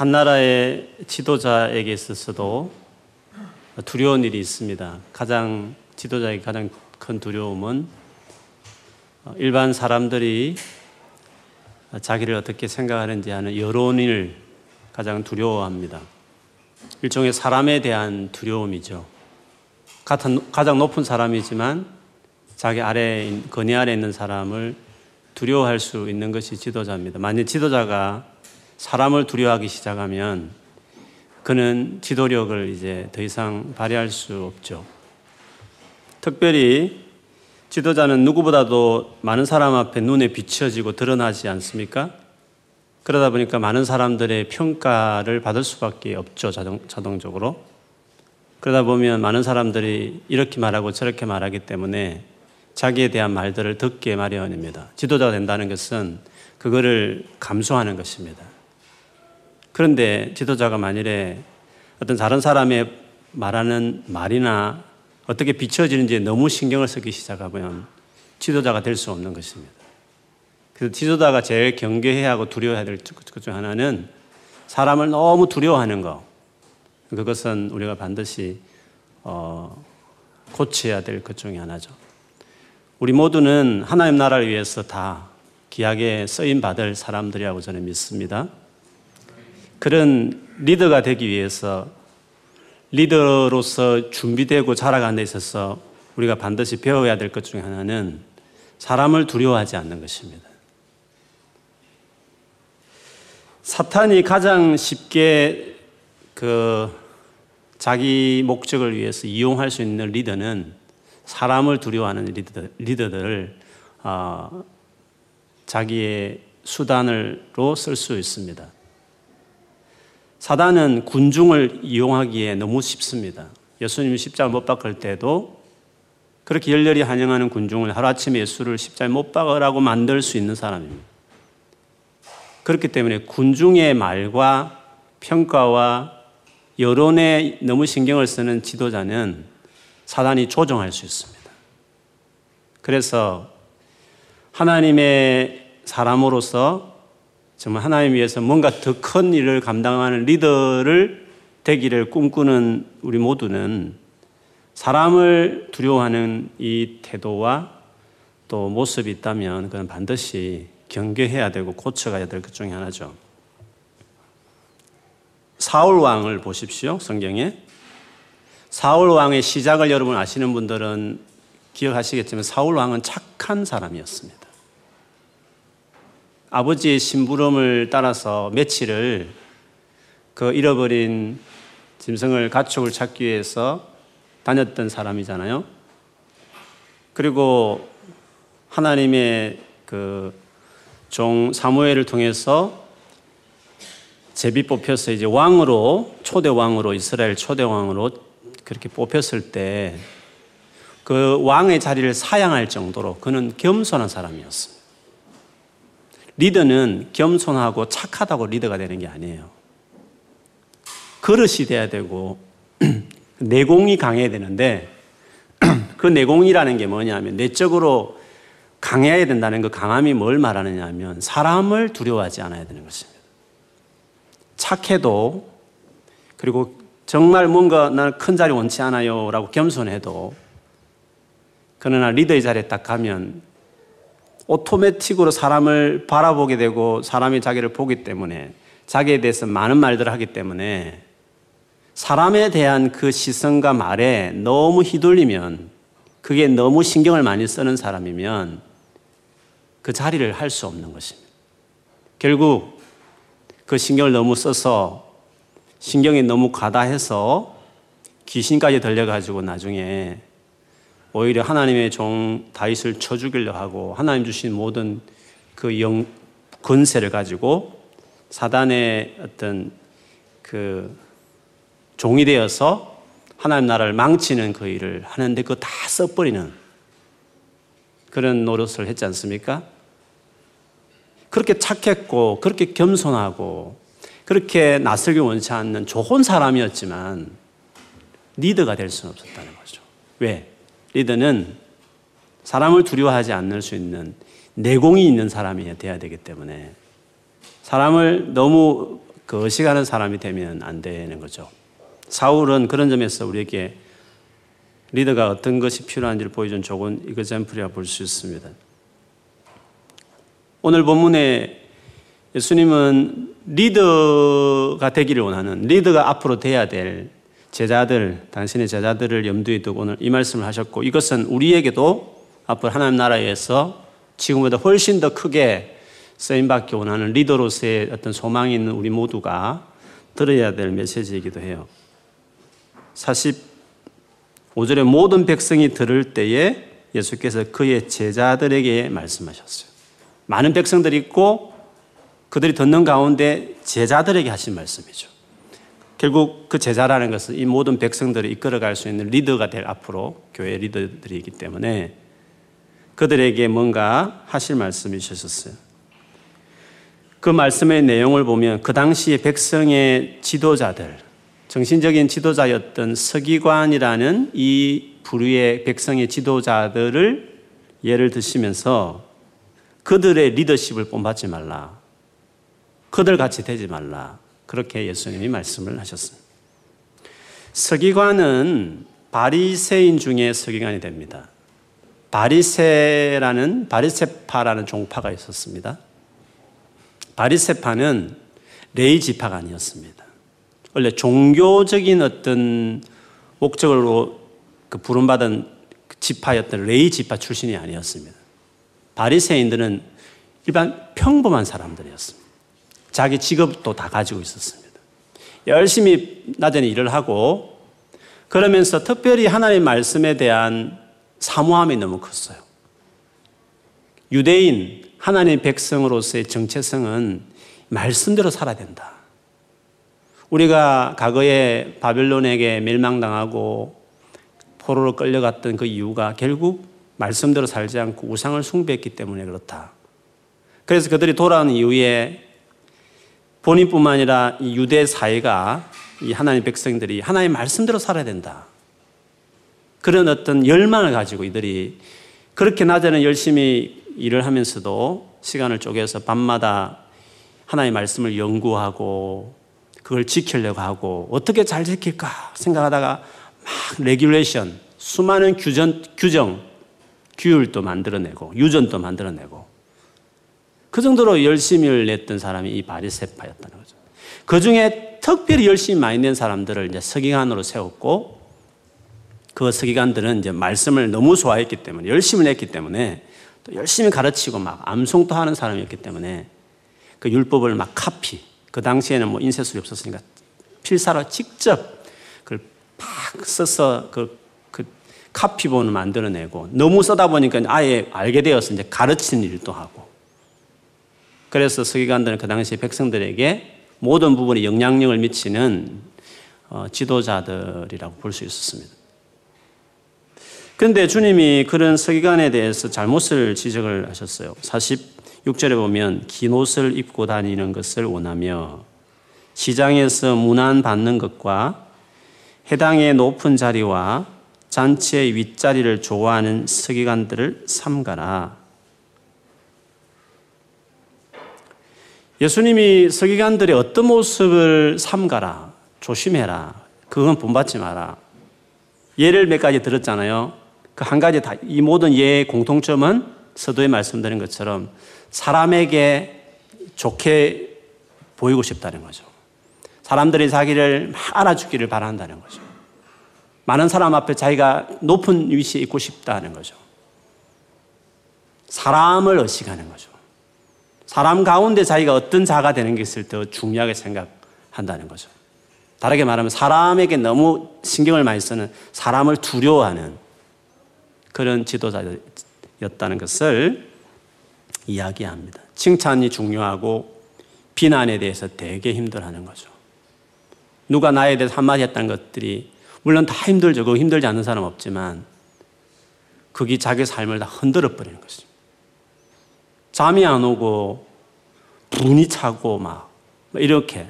한 나라의 지도자에게 있어서도 두려운 일이 있습니다. 가장 지도자의 가장 큰 두려움은 일반 사람들이 자기를 어떻게 생각하는지 하는 여론을 가장 두려워합니다. 일종의 사람에 대한 두려움이죠. 같은 가장 높은 사람이지만 자기 아래 건의 아래 있는 사람을 두려워할 수 있는 것이 지도자입니다. 만약 지도자가 사람을 두려워하기 시작하면 그는 지도력을 이제 더 이상 발휘할 수 없죠. 특별히 지도자는 누구보다도 많은 사람 앞에 눈에 비춰지고 드러나지 않습니까? 그러다 보니까 많은 사람들의 평가를 받을 수밖에 없죠, 자동, 자동적으로. 그러다 보면 많은 사람들이 이렇게 말하고 저렇게 말하기 때문에 자기에 대한 말들을 듣게 마련입니다. 지도자가 된다는 것은 그거를 감수하는 것입니다. 그런데 지도자가 만일에 어떤 다른 사람의 말하는 말이나 어떻게 비춰지는지 너무 신경을 쓰기 시작하면 지도자가 될 수 없는 것입니다. 그래서 지도자가 제일 경계해야 하고 두려워해야 될 것 중 하나는 사람을 너무 두려워하는 것. 그것은 우리가 반드시 어, 고쳐야 될 것 중에 하나죠. 우리 모두는 하나님 나라를 위해서 다 귀하게 쓰임 받을 사람들이라고 저는 믿습니다. 그런 리더가 되기 위해서 리더로서 준비되고 자라가는 데 있어서 우리가 반드시 배워야 될 것 중에 하나는 사람을 두려워하지 않는 것입니다. 사탄이 가장 쉽게 그 자기 목적을 위해서 이용할 수 있는 리더는 사람을 두려워하는 리더들, 리더들을 어, 자기의 수단으로 쓸 수 있습니다. 사단은 군중을 이용하기에 너무 쉽습니다. 예수님이 십자가 못 박을 때도 그렇게 열렬히 환영하는 군중을 하루아침에 예수를 십자가에 못 박으라고 만들 수 있는 사람입니다. 그렇기 때문에 군중의 말과 평가와 여론에 너무 신경을 쓰는 지도자는 사단이 조정할 수 있습니다. 그래서 하나님의 사람으로서 정말 하나님 위해서 뭔가 더 큰 일을 감당하는 리더를 되기를 꿈꾸는 우리 모두는 사람을 두려워하는 이 태도와 또 모습이 있다면 그건 반드시 경계해야 되고 고쳐가야 될 것 중에 하나죠. 사울 왕을 보십시오. 성경에. 사울 왕의 시작을 여러분 아시는 분들은 기억하시겠지만 사울 왕은 착한 사람이었습니다. 아버지의 심부름을 따라서 며칠을 그 잃어버린 짐승을 가축을 찾기 위해서 다녔던 사람이잖아요. 그리고 하나님의 그 종 사무엘을 통해서 제비 뽑혀서 이제 왕으로 초대 왕으로 이스라엘 초대 왕으로 그렇게 뽑혔을 때 그 왕의 자리를 사양할 정도로 그는 겸손한 사람이었습니다. 리더는 겸손하고 착하다고 리더가 되는 게 아니에요. 그릇이 돼야 되고 내공이 강해야 되는데 그 내공이라는 게 뭐냐면 내적으로 강해야 된다는 그 강함이 뭘 말하느냐 하면 사람을 두려워하지 않아야 되는 것입니다. 착해도 그리고 정말 뭔가 나는 큰 자리 원치 않아요 라고 겸손해도 그러나 리더의 자리에 딱 가면 오토매틱으로 사람을 바라보게 되고 사람이 자기를 보기 때문에 자기에 대해서 많은 말들을 하기 때문에 사람에 대한 그 시선과 말에 너무 휘둘리면 그게 너무 신경을 많이 쓰는 사람이면 그 자리를 할 수 없는 것입니다. 결국 그 신경을 너무 써서 신경이 너무 과다해서 귀신까지 들려가지고 나중에 오히려 하나님의 종 다윗을 쳐 죽이려 하고 하나님 주신 모든 그 영, 권세를 가지고 사단의 어떤 그 종이 되어서 하나님 나라를 망치는 그 일을 하는데 그거 다 써버리는 그런 노릇을 했지 않습니까? 그렇게 착했고, 그렇게 겸손하고, 그렇게 낯설기 원치 않는 좋은 사람이었지만, 리더가 될 수는 없었다는 거죠. 왜? 리더는 사람을 두려워하지 않을 수 있는 내공이 있는 사람이 되어야 되기 때문에 사람을 너무 그 의식하는 사람이 되면 안 되는 거죠. 사울은 그런 점에서 우리에게 리더가 어떤 것이 필요한지를 보여준 좋은 이그젠플이라 볼 수 있습니다. 오늘 본문에 예수님은 리더가 되기를 원하는 리더가 앞으로 돼야 될 제자들, 당신의 제자들을 염두에 두고 오늘 이 말씀을 하셨고 이것은 우리에게도 앞으로 하나님 나라에서 지금보다 훨씬 더 크게 쓰임받기 원하는 리더로서의 어떤 소망이 있는 우리 모두가 들어야 될 메시지이기도 해요. 45절에 모든 백성이 들을 때에 예수께서 그의 제자들에게 말씀하셨어요. 많은 백성들이 있고 그들이 듣는 가운데 제자들에게 하신 말씀이죠. 결국 그 제자라는 것은 이 모든 백성들을 이끌어갈 수 있는 리더가 될 앞으로 교회 리더들이기 때문에 그들에게 뭔가 하실 말씀이셨어요. 그 말씀의 내용을 보면 그 당시에 백성의 지도자들, 정신적인 지도자였던 서기관이라는 이 부류의 백성의 지도자들을 예를 드시면서 그들의 리더십을 본받지 말라. 그들 같이 되지 말라. 그렇게 예수님이 말씀을 하셨습니다. 서기관은 바리새인 중에 서기관이 됩니다. 바리새라는 바리새파라는 종파가 있었습니다. 바리새파는 레이 지파가 아니었습니다. 원래 종교적인 어떤 목적으로 그 부름받은 지파였던 레이 지파 출신이 아니었습니다. 바리새인들은 일반 평범한 사람들이었습니다. 자기 직업도 다 가지고 있었습니다. 열심히 낮에는 일을 하고 그러면서 특별히 하나님의 말씀에 대한 사모함이 너무 컸어요. 유대인, 하나님의 백성으로서의 정체성은 말씀대로 살아야 된다. 우리가 과거에 바벨론에게 멸망당하고 포로로 끌려갔던 그 이유가 결국 말씀대로 살지 않고 우상을 숭배했기 때문에 그렇다. 그래서 그들이 돌아온 이후에 본인뿐만 아니라 이 유대 사회가 이 하나님 백성들이 하나님 말씀대로 살아야 된다. 그런 어떤 열망을 가지고 이들이 그렇게 낮에는 열심히 일을 하면서도 시간을 쪼개서 밤마다 하나님의 말씀을 연구하고 그걸 지키려고 하고 어떻게 잘 지킬까 생각하다가 막 regulation 수많은 규정, 규정 규율도 만들어내고 유전도 만들어내고 그 정도로 열심히를 냈던 사람이 이 바리새파였다는 거죠. 그 중에 특별히 열심히 많이 낸 사람들을 이제 서기관으로 세웠고 그 서기관들은 이제 말씀을 너무 좋아했기 때문에 열심히 냈기 때문에 또 열심히 가르치고 막 암송도 하는 사람이었기 때문에 그 율법을 막 카피 그 당시에는 뭐 인쇄술이 없었으니까 필사로 직접 그걸 팍 써서 그, 그 카피본을 만들어내고 너무 써다 보니까 아예 알게 되어서 이제 가르치는 일도 하고 그래서 서기관들은 그 당시 백성들에게 모든 부분에 영향력을 미치는 어, 지도자들이라고 볼 수 있었습니다. 그런데 주님이 그런 서기관에 대해서 잘못을 지적을 하셨어요. 46절에 보면 긴 옷을 입고 다니는 것을 원하며 시장에서 문안 받는 것과 해당의 높은 자리와 잔치의 윗자리를 좋아하는 서기관들을 삼가라. 예수님이 서기관들의 어떤 모습을 삼가라, 조심해라, 그건 본받지 마라. 예를 몇 가지 들었잖아요. 그 한 가지 다, 이 모든 예의 공통점은 서도에 말씀드린 것처럼 사람에게 좋게 보이고 싶다는 거죠. 사람들이 자기를 막 알아주기를 바란다는 거죠. 많은 사람 앞에 자기가 높은 위치에 있고 싶다는 거죠. 사람을 의식하는 거죠. 사람 가운데 자기가 어떤 자가 되는 것을 더 중요하게 생각한다는 거죠. 다르게 말하면 사람에게 너무 신경을 많이 쓰는 사람을 두려워하는 그런 지도자였다는 것을 이야기합니다. 칭찬이 중요하고 비난에 대해서 되게 힘들어하는 거죠. 누가 나에 대해서 한마디 했다는 것들이 물론 다 힘들죠. 그 힘들지 않는 사람 없지만 그게 자기 삶을 다 흔들어 버리는 것입니다. 잠이 안 오고 분이 차고 막 이렇게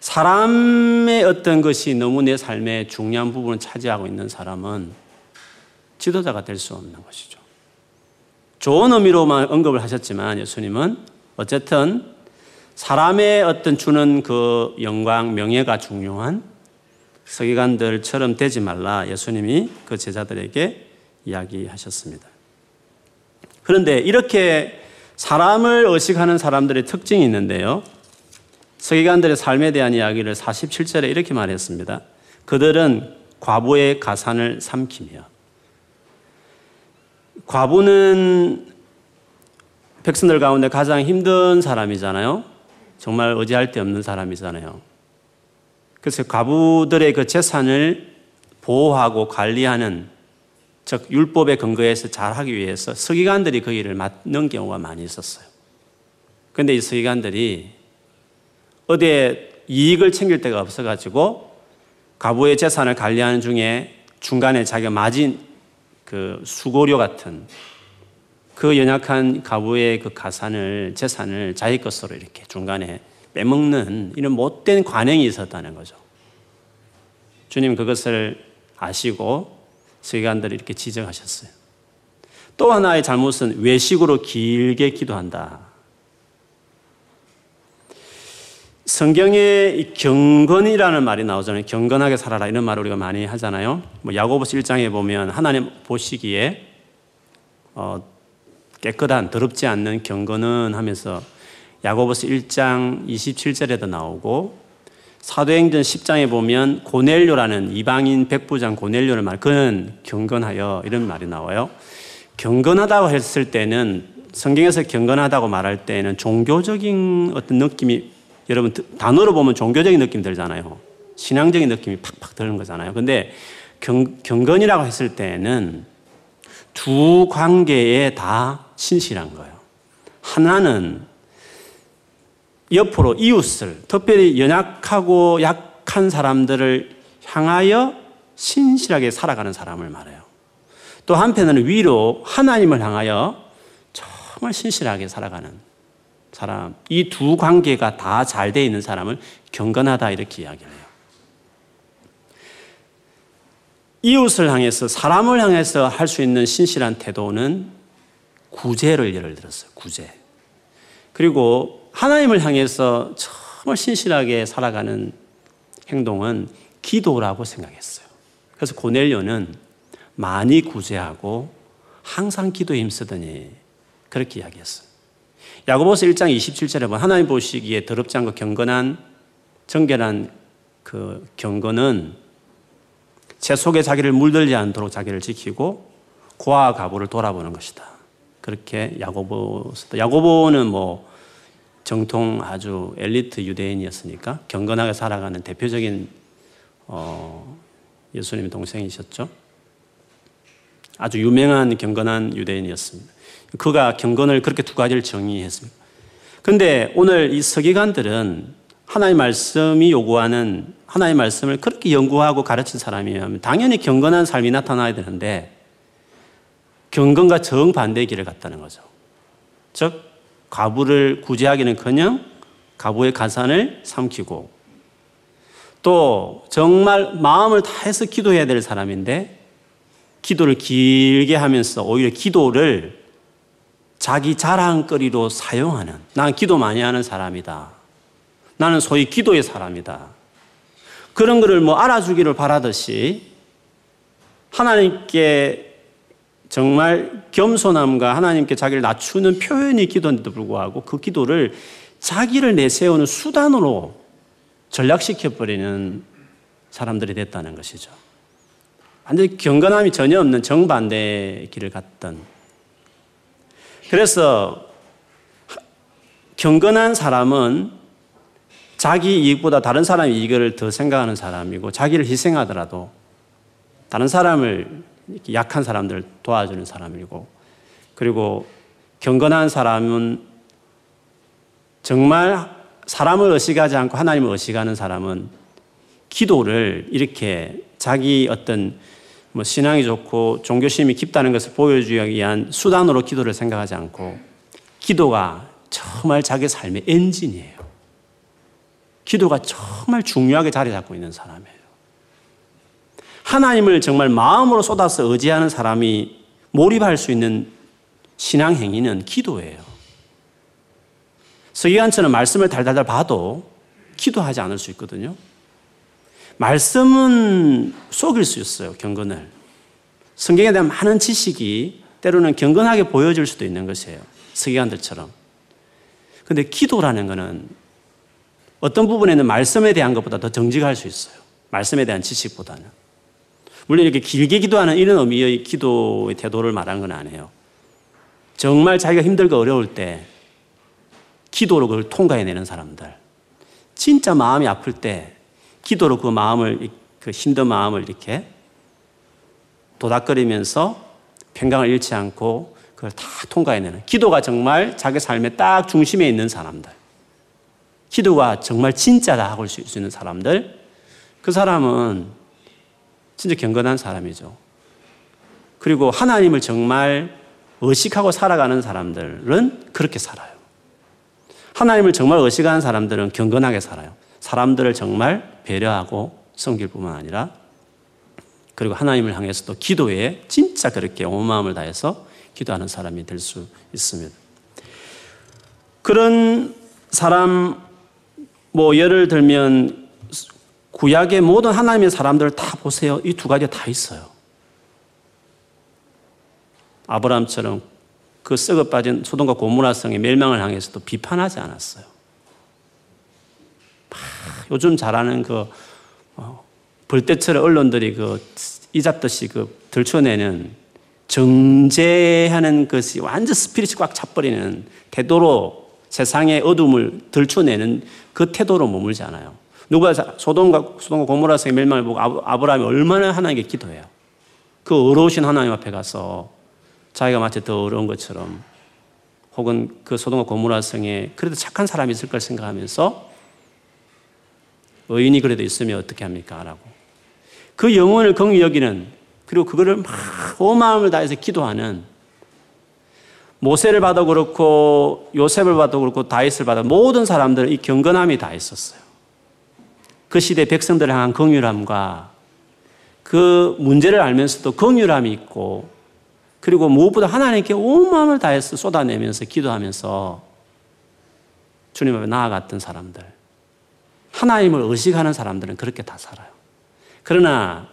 사람의 어떤 것이 너무 내 삶의 중요한 부분을 차지하고 있는 사람은 지도자가 될 수 없는 것이죠. 좋은 의미로만 언급을 하셨지만 예수님은 어쨌든 사람의 어떤 주는 그 영광, 명예가 중요한 서기관들처럼 되지 말라 예수님이 그 제자들에게 이야기하셨습니다. 그런데 이렇게 사람을 의식하는 사람들의 특징이 있는데요. 서기관들의 삶에 대한 이야기를 47절에 이렇게 말했습니다. 그들은 과부의 가산을 삼키며 과부는 백성들 가운데 가장 힘든 사람이잖아요. 정말 의지할 데 없는 사람이잖아요. 그래서 과부들의 그 재산을 보호하고 관리하는 즉 율법에 근거해서 잘하기 위해서 서기관들이 그 일을 맡는 경우가 많이 있었어요. 그런데 이 서기관들이 어디에 이익을 챙길 데가 없어가지고 가부의 재산을 관리하는 중에 중간에 자기가 맞은 그 수고료 같은 그 연약한 가부의 그 가산을 재산을 자기 것으로 이렇게 중간에 빼먹는 이런 못된 관행이 있었다는 거죠. 주님 그것을 아시고 서기관들이 이렇게 지적하셨어요. 또 하나의 잘못은 외식으로 길게 기도한다. 성경에 경건이라는 말이 나오잖아요. 경건하게 살아라 이런 말을 우리가 많이 하잖아요. 뭐 야고보서 1장에 보면 하나님 보시기에 어, 깨끗한 더럽지 않는 경건은 하면서 야고보서 1장 27절에도 나오고 사도행전 10장에 보면 고넬료라는 이방인 백부장 고넬료를 말 그는 경건하여 이런 말이 나와요. 경건하다고 했을 때는 성경에서 경건하다고 말할 때는 종교적인 어떤 느낌이 여러분 단어로 보면 종교적인 느낌 들잖아요. 신앙적인 느낌이 팍팍 드는 거잖아요. 근데 경, 경건이라고 했을 때는 두 관계에 다 신실한 거예요. 하나는 옆으로 이웃을, 특별히 연약하고 약한 사람들을 향하여 신실하게 살아가는 사람을 말해요. 또 한편으로는 위로 하나님을 향하여 정말 신실하게 살아가는 사람. 이 두 관계가 다 잘 돼 있는 사람을 경건하다 이렇게 이야기해요. 이웃을 향해서 사람을 향해서 할 수 있는 신실한 태도는 구제를 예를 들었어요. 구제. 그리고 하나님을 향해서 정말 신실하게 살아가는 행동은 기도라고 생각했어요. 그래서 고넬료는 많이 구제하고 항상 기도에 힘쓰더니 그렇게 이야기했어요. 야고보서 1장 27절에 보면 하나님 보시기에 더럽지 않고 경건한 정결한 그 경건은 제 속에 자기를 물들지 않도록 자기를 지키고 고아 가부를 돌아보는 것이다. 그렇게 야고보서 야고보는 뭐 정통 아주 엘리트 유대인이었으니까 경건하게 살아가는 대표적인 어, 예수님의 동생이셨죠. 아주 유명한 경건한 유대인이었습니다. 그가 경건을 그렇게 두 가지를 정의했습니다. 그런데 오늘 이 서기관들은 하나의 말씀이 요구하는 하나의 말씀을 그렇게 연구하고 가르친 사람이면 당연히 경건한 삶이 나타나야 되는데 경건과 정반대의 길을 갔다는 거죠. 즉, 가부를 구제하기는 커녕 가부의 가산을 삼키고 또 정말 마음을 다해서 기도해야 될 사람인데 기도를 길게 하면서 오히려 기도를 자기 자랑거리로 사용하는 난 기도 많이 하는 사람이다. 나는 소위 기도의 사람이다. 그런 것을 뭐 알아주기를 바라듯이 하나님께 정말 겸손함과 하나님께 자기를 낮추는 표현이 기도인데도 불구하고 그 기도를 자기를 내세우는 수단으로 전략시켜버리는 사람들이 됐다는 것이죠. 완전히 경건함이 전혀 없는 정반대의 길을 갔던. 그래서 경건한 사람은 자기 이익보다 다른 사람 이익을 더 생각하는 사람이고 자기를 희생하더라도 다른 사람을 약한 사람들을 도와주는 사람이고 그리고 경건한 사람은 정말 사람을 의식하지 않고 하나님을 의식하는 사람은 기도를 이렇게 자기 어떤 뭐 신앙이 좋고 종교심이 깊다는 것을 보여주기 위한 수단으로 기도를 생각하지 않고 기도가 정말 자기 삶의 엔진이에요. 기도가 정말 중요하게 자리 잡고 있는 사람이에요. 하나님을 정말 마음으로 쏟아서 의지하는 사람이 몰입할 수 있는 신앙 행위는 기도예요. 서기관처럼 말씀을 달달달 봐도 기도하지 않을 수 있거든요. 말씀은 속일 수 있어요, 경건을. 성경에 대한 많은 지식이 때로는 경건하게 보여질 수도 있는 것이에요. 서기관들처럼. 근데 기도라는 것은 어떤 부분에는 말씀에 대한 것보다 더 정직할 수 있어요. 말씀에 대한 지식보다는. 물론 이렇게 길게 기도하는 이런 의미의 기도의 태도를 말하는 건 아니에요. 정말 자기가 힘들고 어려울 때 기도로 그걸 통과해내는 사람들. 진짜 마음이 아플 때 기도로 그 마음을, 그 힘든 마음을 이렇게 도닥거리면서 평강을 잃지 않고 그걸 다 통과해내는 기도가 정말 자기 삶의 딱 중심에 있는 사람들. 기도가 정말 진짜다 하고 수 있는 사람들. 그 사람은 진짜 경건한 사람이죠. 그리고 하나님을 정말 의식하고 살아가는 사람들은 그렇게 살아요. 하나님을 정말 의식하는 사람들은 경건하게 살아요. 사람들을 정말 배려하고 섬길 뿐만 아니라 그리고 하나님을 향해서도 기도에 진짜 그렇게 온 마음을 다해서 기도하는 사람이 될 수 있습니다. 그런 사람, 뭐 예를 들면 구약의 모든 하나님의 사람들 다 보세요. 이 두 가지 다 있어요. 아브라함처럼 그 썩어 빠진 소돔과 고무라 성의 멸망을 향해서도 비판하지 않았어요. 요즘 잘하는 그 어, 벌떼처럼 언론들이 그 이잡듯이 그 들춰내는 정제하는 것이 완전 스피릿이 꽉 차버리는 태도로 세상의 어둠을 들춰내는 그 태도로 머물지 않아요. 누가 소돔과 소돔과 고모라 성의 멸망을 보고 아브라함이 얼마나 하나님께 기도해요. 그 어려우신 하나님 앞에 가서 자기가 마치 더 어려운 것처럼 혹은 그 소돔과 고모라 성에 그래도 착한 사람이 있을 걸 생각하면서 의인이 그래도 있으면 어떻게 합니까? 라고. 그 영혼을 긍휼히 여기는 그리고 그거를 막온 마음을 다해서 기도하는 모세를 봐도 그렇고 요셉을 봐도 그렇고 다윗을 봐도 모든 사람들은 이 경건함이 다 있었어요. 그 시대 백성들을 향한 긍휼함과 그 문제를 알면서도 긍휼함이 있고 그리고 무엇보다 하나님께 온 마음을 다해서 쏟아내면서 기도하면서 주님 앞에 나아갔던 사람들. 하나님을 의식하는 사람들은 그렇게 다 살아요. 그러나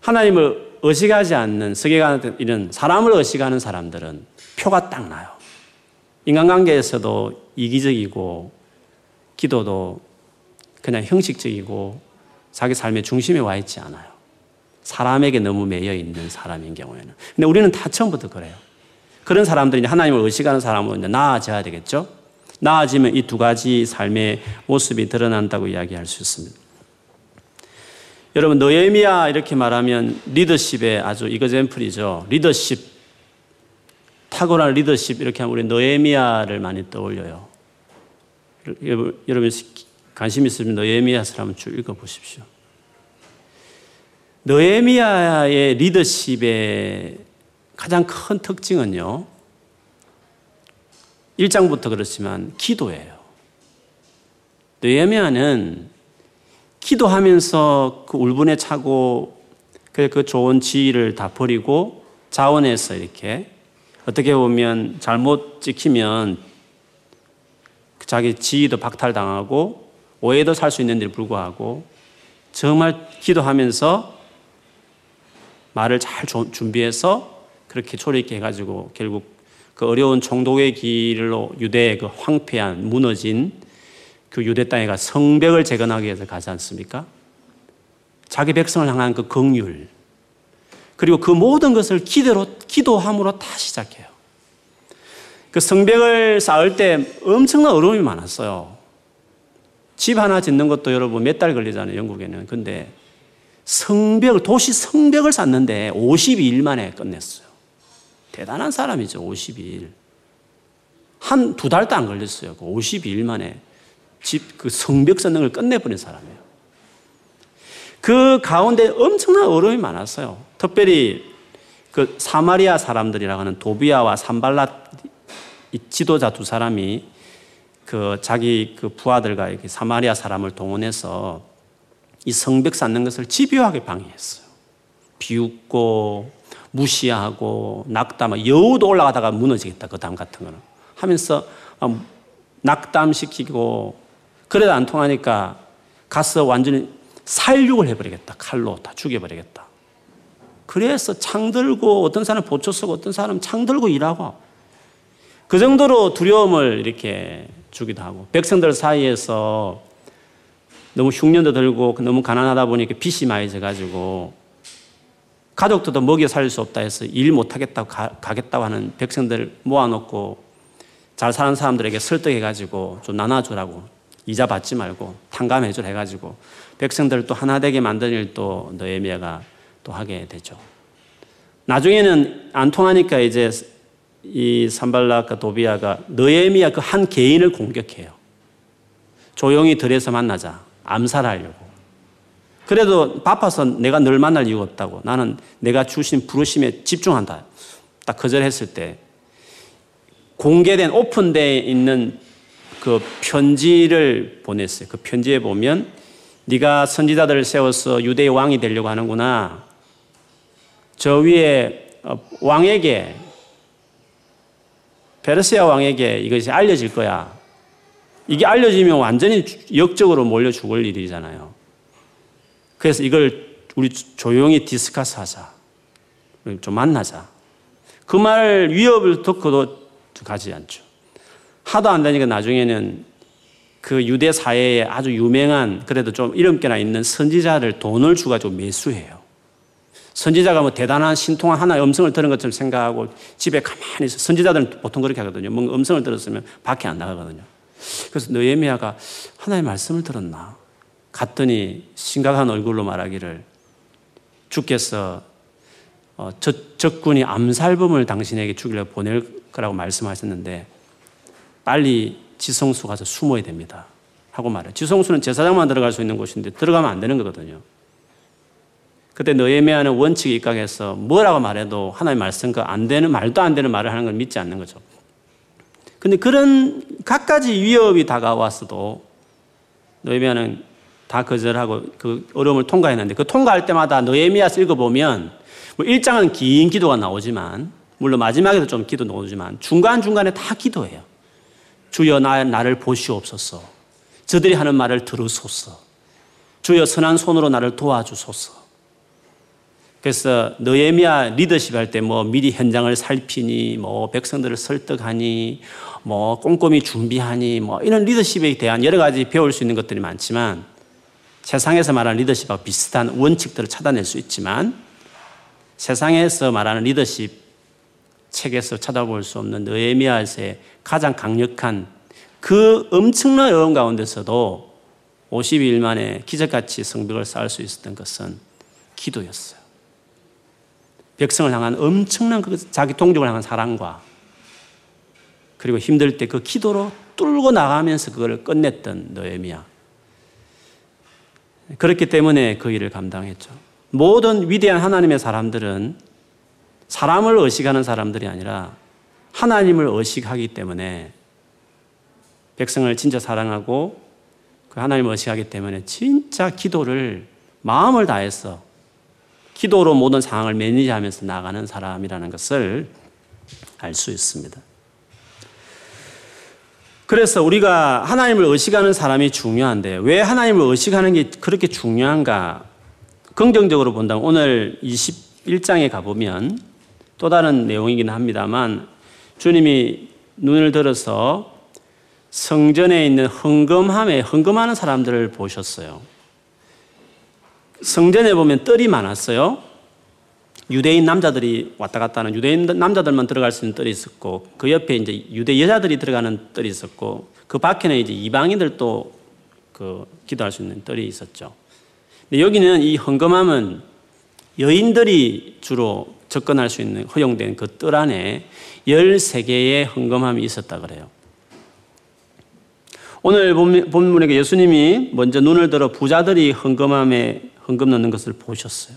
하나님을 의식하지 않는 세계관 이런 사람을 의식하는 사람들은 표가 딱 나요. 인간관계에서도 이기적이고 기도도 그냥 형식적이고 자기 삶의 중심에 와 있지 않아요. 사람에게 너무 매여 있는 사람인 경우에는. 근데 우리는 다 처음부터 그래요. 그런 사람들이 하나님을 의식하는 사람은 이제 나아져야 되겠죠? 나아지면 이 두 가지 삶의 모습이 드러난다고 이야기할 수 있습니다. 여러분, 너에미야 이렇게 말하면 리더십의 아주 이거젠플이죠. 리더십. 탁월한 리더십 이렇게 하면 우리 너에미야를 많이 떠올려요. 여러분, 관심 있으면 너에미야서 한번 쭉 읽어보십시오. 느헤미야의 리더십의 가장 큰 특징은요. 1장부터 그렇지만 기도예요. 느헤미야는 기도하면서 그 울분에 차고 그 좋은 지위를 다 버리고 자원해서 이렇게 어떻게 보면 잘못 찍히면 자기 지위도 박탈당하고 오해도 살 수 있는데 불구하고 정말 기도하면서 말을 잘 준비해서 그렇게 초리 있게 해가지고 결국 그 어려운 총독의 길로 유대의 그 황폐한 무너진 그 유대 땅에 가 성벽을 재건하기 위해서 가지 않습니까? 자기 백성을 향한 그 긍휼 그리고 그 모든 것을 기대로 기도함으로 다 시작해요. 그 성벽을 쌓을 때 엄청난 어려움이 많았어요. 집 하나 짓는 것도 여러분 몇 달 걸리잖아요, 영국에는. 근데 성벽을, 도시 성벽을 쌓는데 52일 만에 끝냈어요. 대단한 사람이죠, 52일. 한 두 달도 안 걸렸어요. 52일 그 만에 집, 그 성벽 쌓는 걸 끝내버린 사람이에요. 그 가운데 엄청난 어려움이 많았어요. 특별히 그 사마리아 사람들이라고 하는 도비아와 산발랏 지도자 두 사람이 그 자기 그 부하들과 이렇게 사마리아 사람을 동원해서 이 성벽 쌓는 것을 집요하게 방해했어요. 비웃고 무시하고 낙담, 여우도 올라가다가 무너지겠다. 그 다음 같은 거는. 하면서 낙담시키고 그래도 안 통하니까 가서 완전히 살육을 해버리겠다. 칼로 다 죽여버리겠다. 그래서 창 들고 어떤 사람 보초 쓰고 어떤 사람 창 들고 일하고 그 정도로 두려움을 이렇게 주기도 하고 백성들 사이에서 너무 흉년도 들고 너무 가난하다 보니까 빚이 많이 져가지고 가족들도 먹여 살릴 수 없다 해서 일 못하겠다고 가, 겠다고 하는 백성들 모아놓고 잘 사는 사람들에게 설득해가지고 좀 나눠주라고 이자 받지 말고 탕감해주라 해가지고 백성들을 또 하나 되게 만드는 일도 너에미아가 또 하게 되죠. 나중에는 안 통하니까 이제 이 산발락과 도비아가 너에미아 그한 개인을 공격해요. 조용히 들에서 만나자. 암살하려고. 그래도 바빠서 내가 늘 만날 이유가 없다고. 나는 내가 주신 부르심에 집중한다. 딱 거절했을 때 공개된 오픈되어 있는 그 편지를 보냈어요. 그 편지에 보면 네가 선지자들을 세워서 유대의 왕이 되려고 하는구나. 저 위에 어, 왕에게 페르시아 왕에게 이것이 알려질 거야. 이게 알려지면 완전히 역적으로 몰려 죽을 일이잖아요. 그래서 이걸 우리 조용히 디스커스 하자. 좀 만나자. 그 말 위협을 듣고도 가지 않죠. 하도 안 되니까 나중에는 그 유대 사회에 아주 유명한 그래도 좀 이름께나 있는 선지자를 돈을 주가지고 매수해요. 선지자가 뭐 대단한 신통한 하나의 음성을 들은 것처럼 생각하고 집에 가만히 있어. 선지자들은 보통 그렇게 하거든요. 뭔가 음성을 들었으면 밖에 안 나가거든요. 그래서 느헤미야가 하나의 말씀을 들었나? 갔더니 심각한 얼굴로 말하기를 주께서 어, 적, 적군이 암살범을 당신에게 죽이려 보낼 거라고 말씀하셨는데 빨리 지성수 가서 숨어야 됩니다. 하고 말해. 지성수는 제사장만 들어갈 수 있는 곳인데 들어가면 안 되는 거거든요. 그때 너예매하는 원칙에 입각해서 뭐라고 말해도 하나님 말씀과 안 되는 말도 안 되는 말을 하는 걸 믿지 않는 거죠. 근데 그런 갖가지 위협이 다가왔어도 너예미야는 다 거절하고 그 어려움을 통과했는데 그 통과할 때마다 너예미야서 읽어보면 뭐 1장은 긴 기도가 나오지만 물론 마지막에도 좀 기도 나오지만 중간중간에 다 기도해요. 주여 나, 나를 보시옵소서. 저들이 하는 말을 들으소서. 주여 선한 손으로 나를 도와주소서. 그래서 느헤미야 리더십 할 때 뭐 미리 현장을 살피니 뭐 백성들을 설득하니 뭐 꼼꼼히 준비하니 뭐 이런 리더십에 대한 여러 가지 배울 수 있는 것들이 많지만 세상에서 말하는 리더십과 비슷한 원칙들을 찾아낼 수 있지만 세상에서 말하는 리더십 책에서 찾아볼 수 없는 느헤미야에서의 가장 강력한 그 엄청난 어려움 가운데서도 50일 만에 기적같이 성벽을 쌓을 수 있었던 것은 기도였어요. 백성을 향한 엄청난 그 자기 동족을 향한 사랑과 그리고 힘들 때 그 기도로 뚫고 나가면서 그걸 끝냈던 느헤미야. 그렇기 때문에 그 일을 감당했죠. 모든 위대한 하나님의 사람들은 사람을 의식하는 사람들이 아니라 하나님을 의식하기 때문에 백성을 진짜 사랑하고 그 하나님을 의식하기 때문에 진짜 기도를 마음을 다해서 기도로 모든 상황을 매니지하면서 나가는 사람이라는 것을 알 수 있습니다. 그래서 우리가 하나님을 의식하는 사람이 중요한데 왜 하나님을 의식하는 게 그렇게 중요한가? 긍정적으로 본다면 오늘 21장에 가보면 또 다른 내용이긴 합니다만 주님이 눈을 들어서 성전에 있는 헌금함에 헌금하는 사람들을 보셨어요. 성전에 보면 뜰이 많았어요. 유대인 남자들이 왔다 갔다 하는 유대인 남자들만 들어갈 수 있는 뜰이 있었고 그 옆에 이제 유대 여자들이 들어가는 뜰이 있었고 그 밖에는 이제 이방인들도 그 기도할 수 있는 뜰이 있었죠. 근데 여기는 이 헌금함은 여인들이 주로 접근할 수 있는 허용된 그 뜰 안에 13개의 헌금함이 있었다 그래요. 오늘 본문에 예수님이 먼저 눈을 들어 부자들이 헌금함에 헌금 넣는 것을 보셨어요.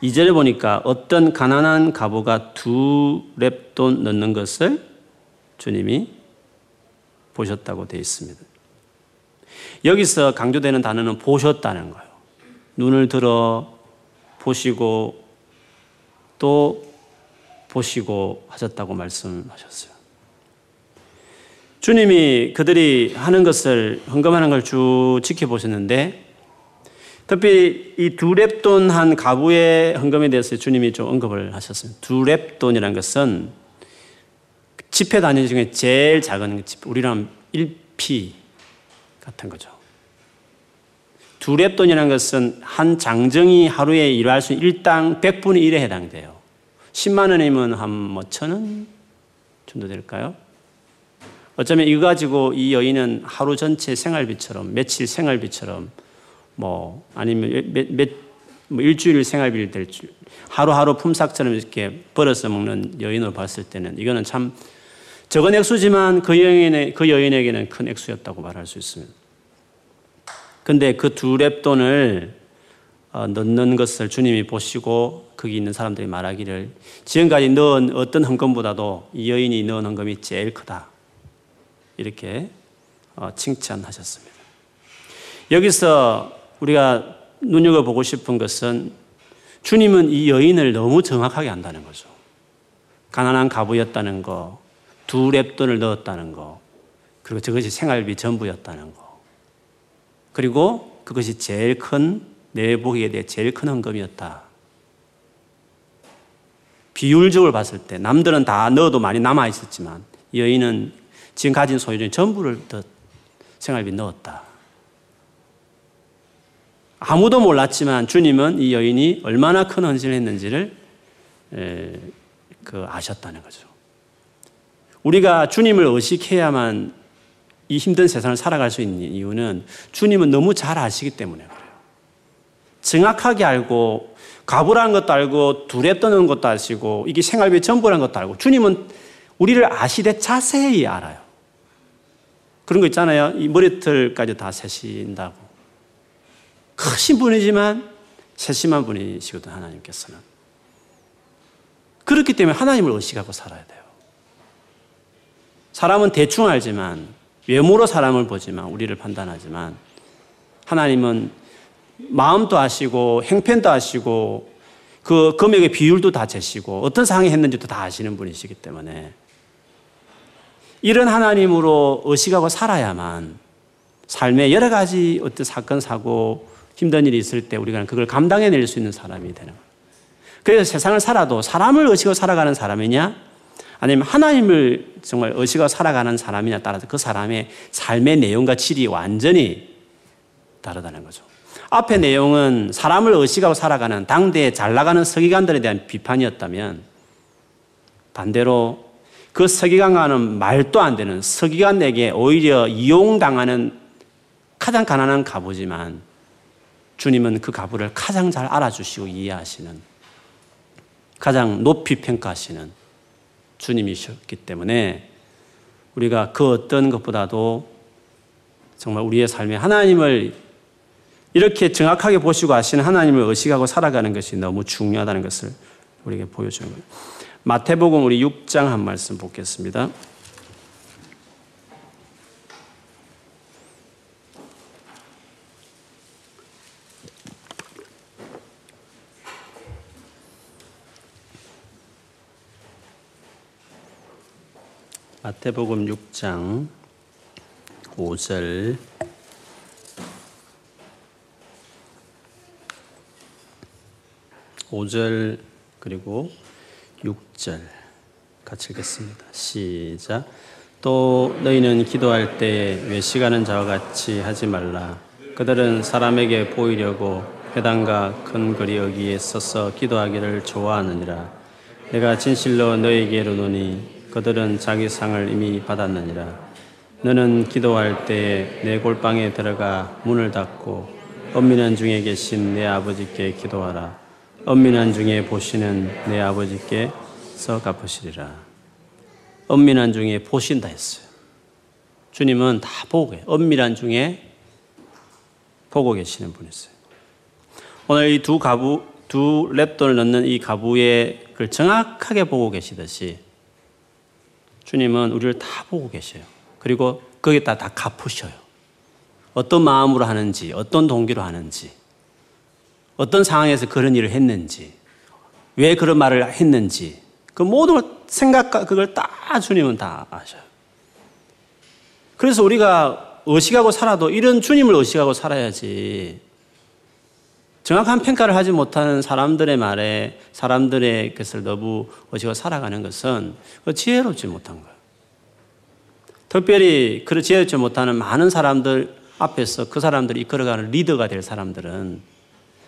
이절에 보니까 어떤 가난한 가부가 두 랩돈 넣는 것을 주님이 보셨다고 되어 있습니다. 여기서 강조되는 단어는 보셨다는 거예요. 눈을 들어 보시고 또 보시고 하셨다고 말씀하셨어요. 주님이 그들이 하는 것을 헌금하는 걸 쭉 지켜보셨는데 특히 이 두 랩돈 한 가구의 헌금에 대해서 주님이 좀 언급을 하셨습니다. 두 랩돈이라는 것은 지폐 단위 중에 제일 작은 지폐, 우리랑 1피 같은 거죠. 두 랩돈이라는 것은 한 장정이 하루에 일할 수 있는 일당 100분의 1에 해당돼요. 10만 원이면 한뭐 천원 정도 될까요? 어쩌면 이거 가지고 이 여인은 하루 전체 생활비처럼 며칠 생활비처럼 뭐 아니면 몇, 몇, 뭐 일주일 생활비를 될 줄, 하루하루 품삯처럼 이렇게 벌어서 먹는 여인으로 봤을 때는 이거는 참 적은 액수지만 그 여인의, 그 여인에게는 큰 액수였다고 말할 수 있습니다. 근데 그 두 랩돈을 어, 넣는 것을 주님이 보시고 거기 있는 사람들이 말하기를 지금까지 넣은 어떤 헌금보다도 이 여인이 넣은 헌금이 제일 크다. 이렇게 어, 칭찬하셨습니다. 여기서 우리가 눈여겨보고 싶은 것은 주님은 이 여인을 너무 정확하게 안다는 거죠. 가난한 가부였다는 거, 두 랩돈을 넣었다는 거, 그리고 저것이 생활비 전부였다는 거. 그리고 그것이 제일 큰, 내복에 대해 제일 큰 헌금이었다. 비율적으로 봤을 때, 남들은 다 넣어도 많이 남아 있었지만, 여인은 지금 가진 소유 중 전부를 더 생활비 넣었다. 아무도 몰랐지만 주님은 이 여인이 얼마나 큰 헌신을 했는지를 에, 그 아셨다는 거죠. 우리가 주님을 의식해야만 이 힘든 세상을 살아갈 수 있는 이유는 주님은 너무 잘 아시기 때문에 그래요. 정확하게 알고 가부라는 것도 알고 둘에 떠는 것도 아시고 이게 생활비 전부라는 것도 알고 주님은 우리를 아시되 자세히 알아요. 그런 거 있잖아요. 이 머리털까지 다 세신다고. 크신 분이지만 세심한 분이시거든, 하나님께서는. 그렇기 때문에 하나님을 의식하고 살아야 돼요. 사람은 대충 알지만, 외모로 사람을 보지만, 우리를 판단하지만, 하나님은 마음도 아시고, 행편도 아시고, 그 금액의 비율도 다 재시고, 어떤 상황이 했는지도 다 아시는 분이시기 때문에, 이런 하나님으로 의식하고 살아야만 삶의 여러 가지 어떤 사건, 사고, 힘든 일이 있을 때 우리가 그걸 감당해낼 수 있는 사람이 되는 거예요. 그래서 세상을 살아도 사람을 의식하고 살아가는 사람이냐 아니면 하나님을 정말 의식하고 살아가는 사람이냐 따라서 그 사람의 삶의 내용과 질이 완전히 다르다는 거죠. 앞의 내용은 사람을 의식하고 살아가는 당대에 잘 나가는 서기관들에 대한 비판이었다면 반대로 그 서기관과는 말도 안 되는 서기관에게 오히려 이용당하는 가장 가난한 가보지만 주님은 그 가부를 가장 잘 알아주시고 이해하시는 가장 높이 평가하시는 주님이셨기 때문에 우리가 그 어떤 것보다도 정말 우리의 삶에 하나님을 이렇게 정확하게 보시고 아시는 하나님을 의식하고 살아가는 것이 너무 중요하다는 것을 우리에게 보여주는 거예요. 마태복음 우리 6장 한 말씀 보겠습니다. 마태복음 6장 5절 오절 그리고 6절 같이 읽겠습니다. 시작. 또 너희는 기도할 때 외식하는 자와 같이 하지 말라. 그들은 사람에게 보이려고 회당과 큰 거리 여기에 서서 기도하기를 좋아하느니라. 내가 진실로 너에게 이르노니 그들은 자기 상을 이미 받았느니라. 너는 기도할 때내 골방에 들어가 문을 닫고 엄밀한 중에 계신 내 아버지께 기도하라. 엄밀한 중에 보시는 내 아버지께 서 갚으시리라. 엄밀한 중에 보신다 했어요. 주님은 다 보고 계세요. 엄밀한 중에 보고 계시는 분이었어요. 오늘 이 두 가부, 두 랩돈을 넣는 이 가부의 그 정확하게 보고 계시듯이 주님은 우리를 다 보고 계셔요. 그리고 거기다 다 갚으셔요. 어떤 마음으로 하는지, 어떤 동기로 하는지, 어떤 상황에서 그런 일을 했는지, 왜 그런 말을 했는지, 그 모든 생각과 그걸 다 주님은 다 아셔요. 그래서 우리가 의식하고 살아도 이런 주님을 의식하고 살아야지. 정확한 평가를 하지 못하는 사람들의 말에 사람들의 것을 너무 의식하고 살아가는 것은 그 지혜롭지 못한 거예요. 특별히 그렇 지혜롭지 못하는 많은 사람들 앞에서 그 사람들이 이끌어가는 리더가 될 사람들은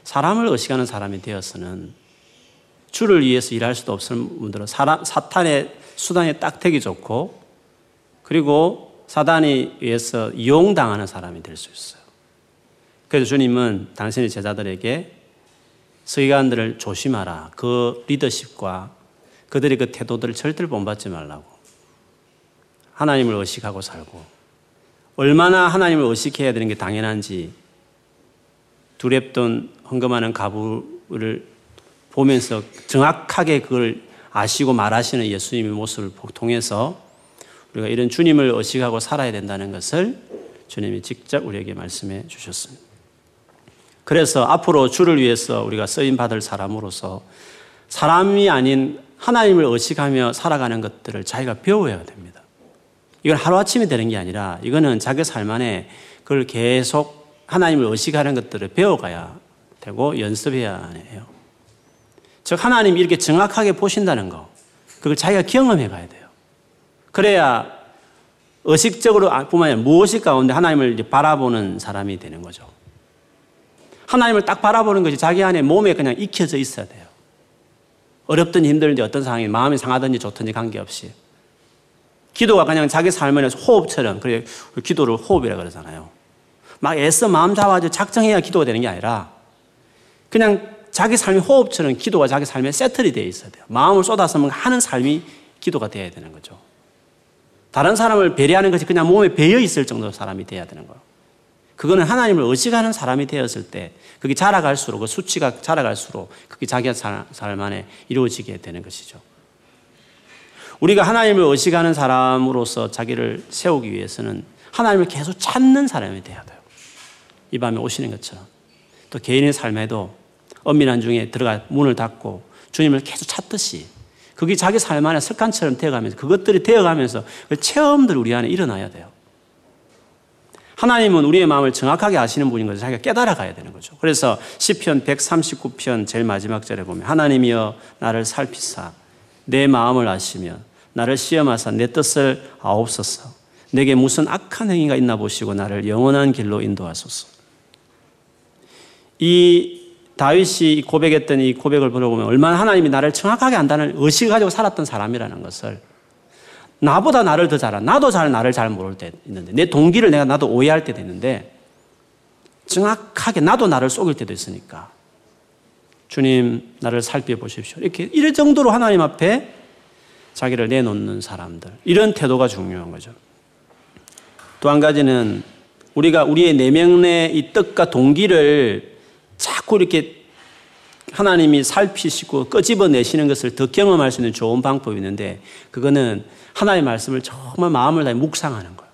사람을 의식하는 사람이 되어서는 주를 위해서 일할 수도 없을 분들은 사탄의 수단에 딱 되기 좋고 그리고 사단이 위해서 이용당하는 사람이 될 수 있어요. 그래서 주님은 당신의 제자들에게 서기관들을 조심하라. 그 리더십과 그들의 그 태도들을 절대로 본받지 말라고. 하나님을 의식하고 살고 얼마나 하나님을 의식해야 되는 게 당연한지 두렵던 헌금하는 가부를 보면서 정확하게 그걸 아시고 말하시는 예수님의 모습을 통해서 우리가 이런 주님을 의식하고 살아야 된다는 것을 주님이 직접 우리에게 말씀해 주셨습니다. 그래서 앞으로 주를 위해서 우리가 쓰임 받을 사람으로서 사람이 아닌 하나님을 의식하며 살아가는 것들을 자기가 배워야 됩니다. 이건 하루아침에 되는 게 아니라 이거는 자기 삶 안에 그걸 계속 하나님을 의식하는 것들을 배워가야 되고 연습해야 해요. 즉, 하나님이 이렇게 정확하게 보신다는 거, 그걸 자기가 경험해 가야 돼요. 그래야 의식적으로 뿐만 아니라 무엇이 가운데 하나님을 바라보는 사람이 되는 거죠. 하나님을 딱 바라보는 것이 자기 안에 몸에 그냥 익혀져 있어야 돼요. 어렵든 힘들든지 어떤 상황이 마음이 상하든지 좋든지 관계없이. 기도가 그냥 자기 삶의 호흡처럼, 그래, 기도를 호흡이라 그러잖아요. 막 애써 마음 잡아서 작정해야 기도가 되는 게 아니라 그냥 자기 삶이 호흡처럼 기도가 자기 삶에 세틀이 되어 있어야 돼요. 마음을 쏟아서 하는 삶이 기도가 되어야 되는 거죠. 다른 사람을 배려하는 것이 그냥 몸에 배어 있을 정도로 사람이 되어야 되는 거예요. 그거는 하나님을 의식하는 사람이 되었을 때 그게 자라갈수록 그 수치가 자라갈수록 그게 자기 삶 안에 이루어지게 되는 것이죠. 우리가 하나님을 의식하는 사람으로서 자기를 세우기 위해서는 하나님을 계속 찾는 사람이 되어야 돼요. 이 밤에 오시는 것처럼. 또 개인의 삶에도 엄밀한 중에 들어가 문을 닫고 주님을 계속 찾듯이 그게 자기 삶 안에 습관처럼 되어가면서 그것들이 되어가면서 그 체험들 우리 안에 일어나야 돼요. 하나님은 우리의 마음을 정확하게 아시는 분인 것을 자기가 깨달아 가야 되는 거죠. 그래서 시편 139편 제일 마지막 절에 보면 하나님이여 나를 살피사 내 마음을 아시며 나를 시험하사 내 뜻을 아옵소서 내게 무슨 악한 행위가 있나 보시고 나를 영원한 길로 인도하소서. 이 다윗이 고백했던 이 고백을 들어보면 얼마나 하나님이 나를 정확하게 안다는 의식을 가지고 살았던 사람이라는 것을 나보다 나를 더 잘한, 나도 잘 나를 잘 모를 때 있는데, 내 동기를 내가 나도 오해할 때도 있는데, 정확하게 나도 나를 속일 때도 있으니까, 주님, 나를 살펴보십시오. 이렇게, 이럴 정도로 하나님 앞에 자기를 내놓는 사람들. 이런 태도가 중요한 거죠. 또 한 가지는 우리가 우리의 내면의 이 뜻과 동기를 자꾸 이렇게 하나님이 살피시고 끄집어내시는 것을 더 경험할 수 있는 좋은 방법이 있는데 그거는 하나님의 말씀을 정말 마음을 다해 묵상하는 거예요.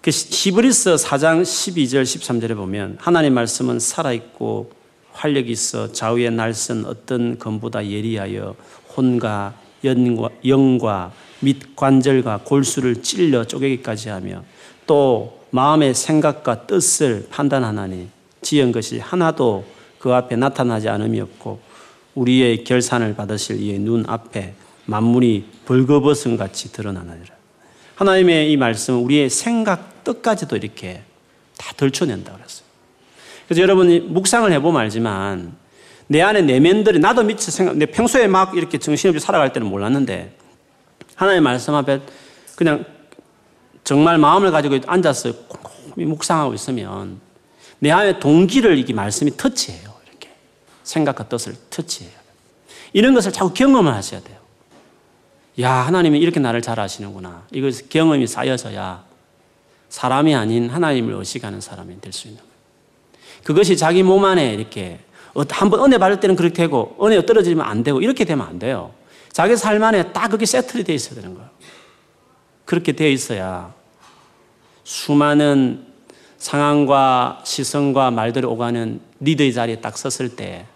그 히브리서 4장 12절 13절에 보면 하나님 말씀은 살아있고 활력이 있어 좌우의 날선 어떤 검보다 예리하여 혼과 연과, 영과 및 관절과 골수를 찔려 쪼개기까지 하며 또 마음의 생각과 뜻을 판단하나니 지은 것이 하나도 그 앞에 나타나지 않음이 없고 우리의 결산을 받으실 이의 눈 앞에 만물이 벌거벗은 같이 드러나느니라. 하나님의 이 말씀은 우리의 생각, 뜻까지도 이렇게 다 들춰낸다 그랬어요. 그래서 여러분이 묵상을 해보면 알지만 내 안에 내면들이 나도 미처 생각, 내 평소에 막 이렇게 정신없이 살아갈 때는 몰랐는데 하나님의 말씀 앞에 그냥 정말 마음을 가지고 앉아서 곰곰이 묵상하고 있으면 내 안에 동기를 이게 말씀이 터치해요. 생각과 뜻을 터치해요. 이런 것을 자꾸 경험을 하셔야 돼요. 야, 하나님이 이렇게 나를 잘 아시는구나. 이것 경험이 쌓여서야 사람이 아닌 하나님을 의식하는 사람이 될 수 있는 거예요. 그것이 자기 몸 안에 이렇게 한번 은혜 받을 때는 그렇게 되고 은혜가 떨어지면 안 되고 이렇게 되면 안 돼요. 자기 삶 안에 딱 그게 세틀이 되어 있어야 되는 거예요. 그렇게 되어 있어야 수많은 상황과 시선과 말들이 오가는 리더의 자리에 딱 섰을 때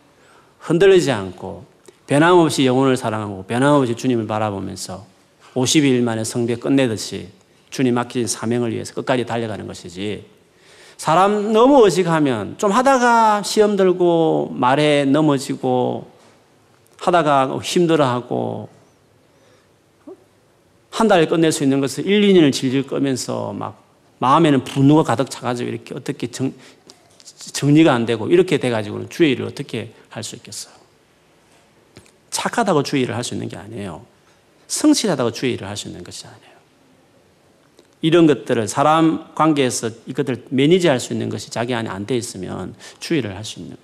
흔들리지 않고 변함없이 영혼을 사랑하고 변함없이 주님을 바라보면서 50일 만에 성벽 끝내듯이 주님 맡긴 사명을 위해서 끝까지 달려가는 것이지. 사람 너무 의식하면 좀 하다가 시험 들고 말에 넘어지고 하다가 힘들어하고 한 달에 끝낼 수 있는 것을 1, 2년을 질질 끄면서 막 마음에는 분노가 가득 차가지고 이렇게 어떻게 정, 정리가 안 되고 이렇게 돼가지고는 주의 일을 어떻게 할 수 있겠어요? 착하다고 주의 일을 할수 있는 게 아니에요. 성실하다고 주의 일을 할수 있는 것이 아니에요. 이런 것들을 사람 관계에서 이것들 매니지할 수 있는 것이 자기 안에 안 돼 있으면 주의를 할 수 있는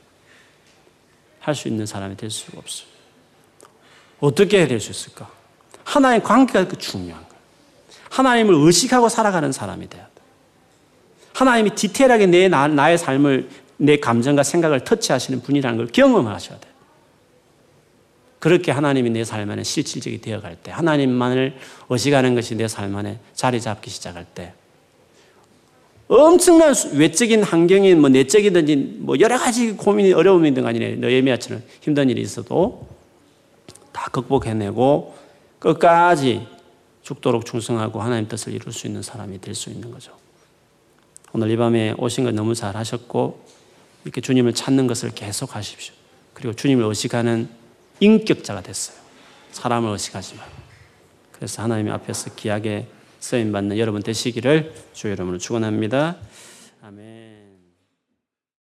할 수 있는 사람이 될 수가 없어요. 어떻게 해야 될 수 있을까? 하나의 관계가 그 중요한 거예요. 하나님을 의식하고 살아가는 사람이 돼야 돼. 하나님이 디테일하게 내 나, 나의 삶을 내 감정과 생각을 터치하시는 분이라는 걸 경험하셔야 돼. 그렇게 하나님이 내 삶 안에 실질적이 되어갈 때, 하나님만을 의식하는 것이 내 삶 안에 자리 잡기 시작할 때, 엄청난 외적인 환경인 뭐 내적이든지 뭐 여러 가지 고민이 어려움이 든 간에 너예미야처럼 힘든 일이 있어도 다 극복해내고 끝까지 죽도록 충성하고 하나님 뜻을 이룰 수 있는 사람이 될 수 있는 거죠. 오늘 이 밤에 오신 거 너무 잘 하셨고 이렇게 주님을 찾는 것을 계속 하십시오. 그리고 주님을 의식하는 인격자가 됐어요. 사람을 의식하지 말 그래서 하나님 앞에서 귀하게 쓰임 받는 여러분 되시기를 주의 이름으로 축원합니다. 아멘.